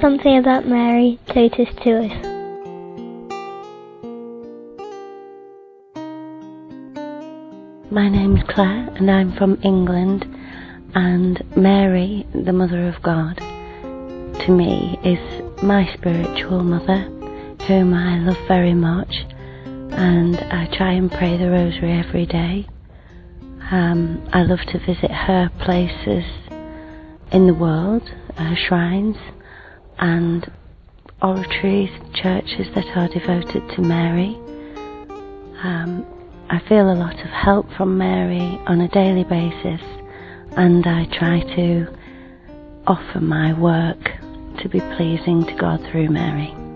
something about Mary Totus to us. My name's Claire and I'm from England and Mary, the Mother of God, to me is my spiritual mother whom I love very much and I try and pray the rosary every day. Um, I love to visit her places in the world, her shrines, and oratories, churches that are devoted to Mary. Um, I feel a lot of help from Mary on a daily basis, and I try to offer my work to be pleasing to God through Mary.